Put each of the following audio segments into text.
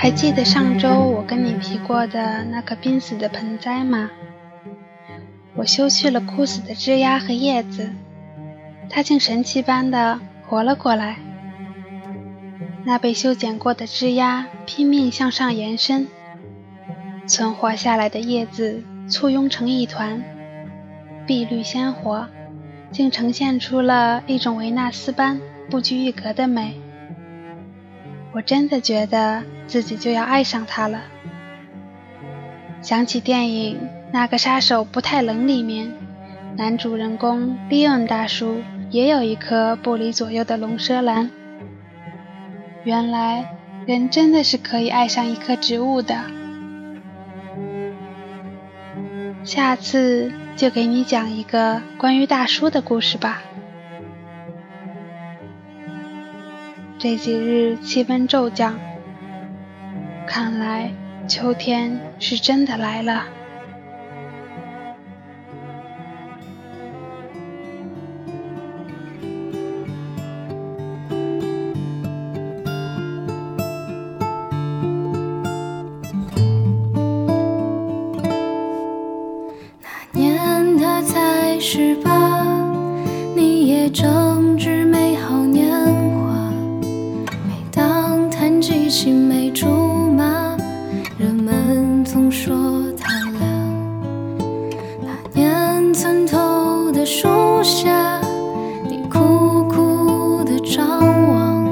还记得上周我跟你提过的那棵濒死的盆栽吗？我修去了枯死的枝丫和叶子，它竟神奇般的活了过来。那被修剪过的枝丫拼命向上延伸，存活下来的叶子簇拥成一团，碧绿鲜活，竟呈现出了一种维纳斯般不拘一格的美。我真的觉得自己就要爱上他了。想起电影《那个杀手不太冷》里面，男主人公利恩大叔也有一颗不离左右的龙舌兰。原来人真的是可以爱上一棵植物的。下次就给你讲一个关于大叔的故事吧。这几日气温骤降，看来秋天是真的来了。那年他才十八，村头的树下，你苦苦地张望，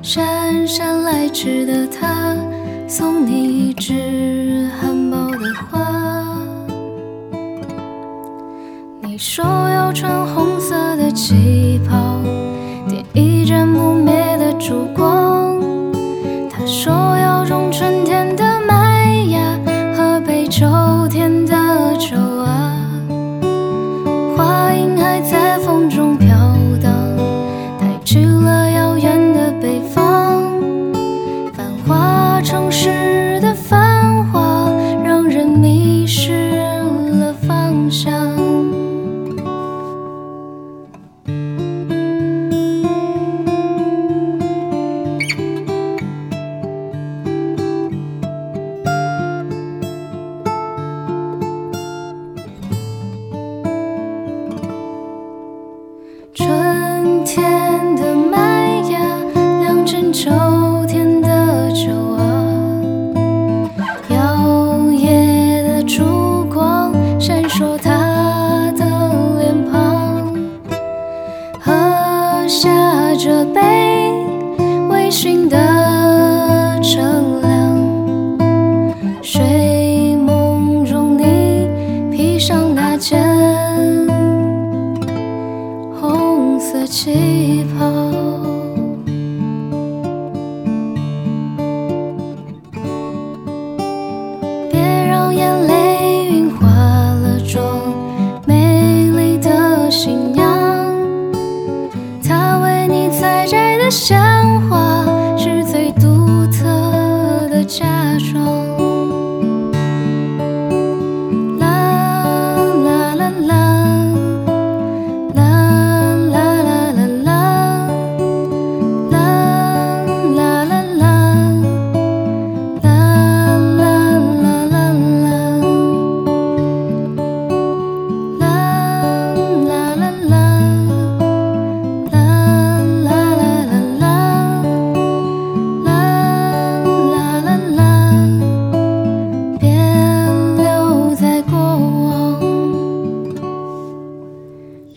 姗姗来迟的他送你一枝含苞的花。你说要穿红色的旗袍，点一盏不灭的烛光。下这杯微醺的鲜花，是最独特的嫁妆。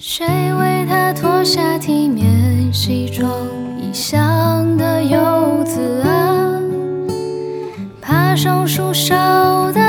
谁为他脱下体面西装？异乡的游子啊，爬上树梢的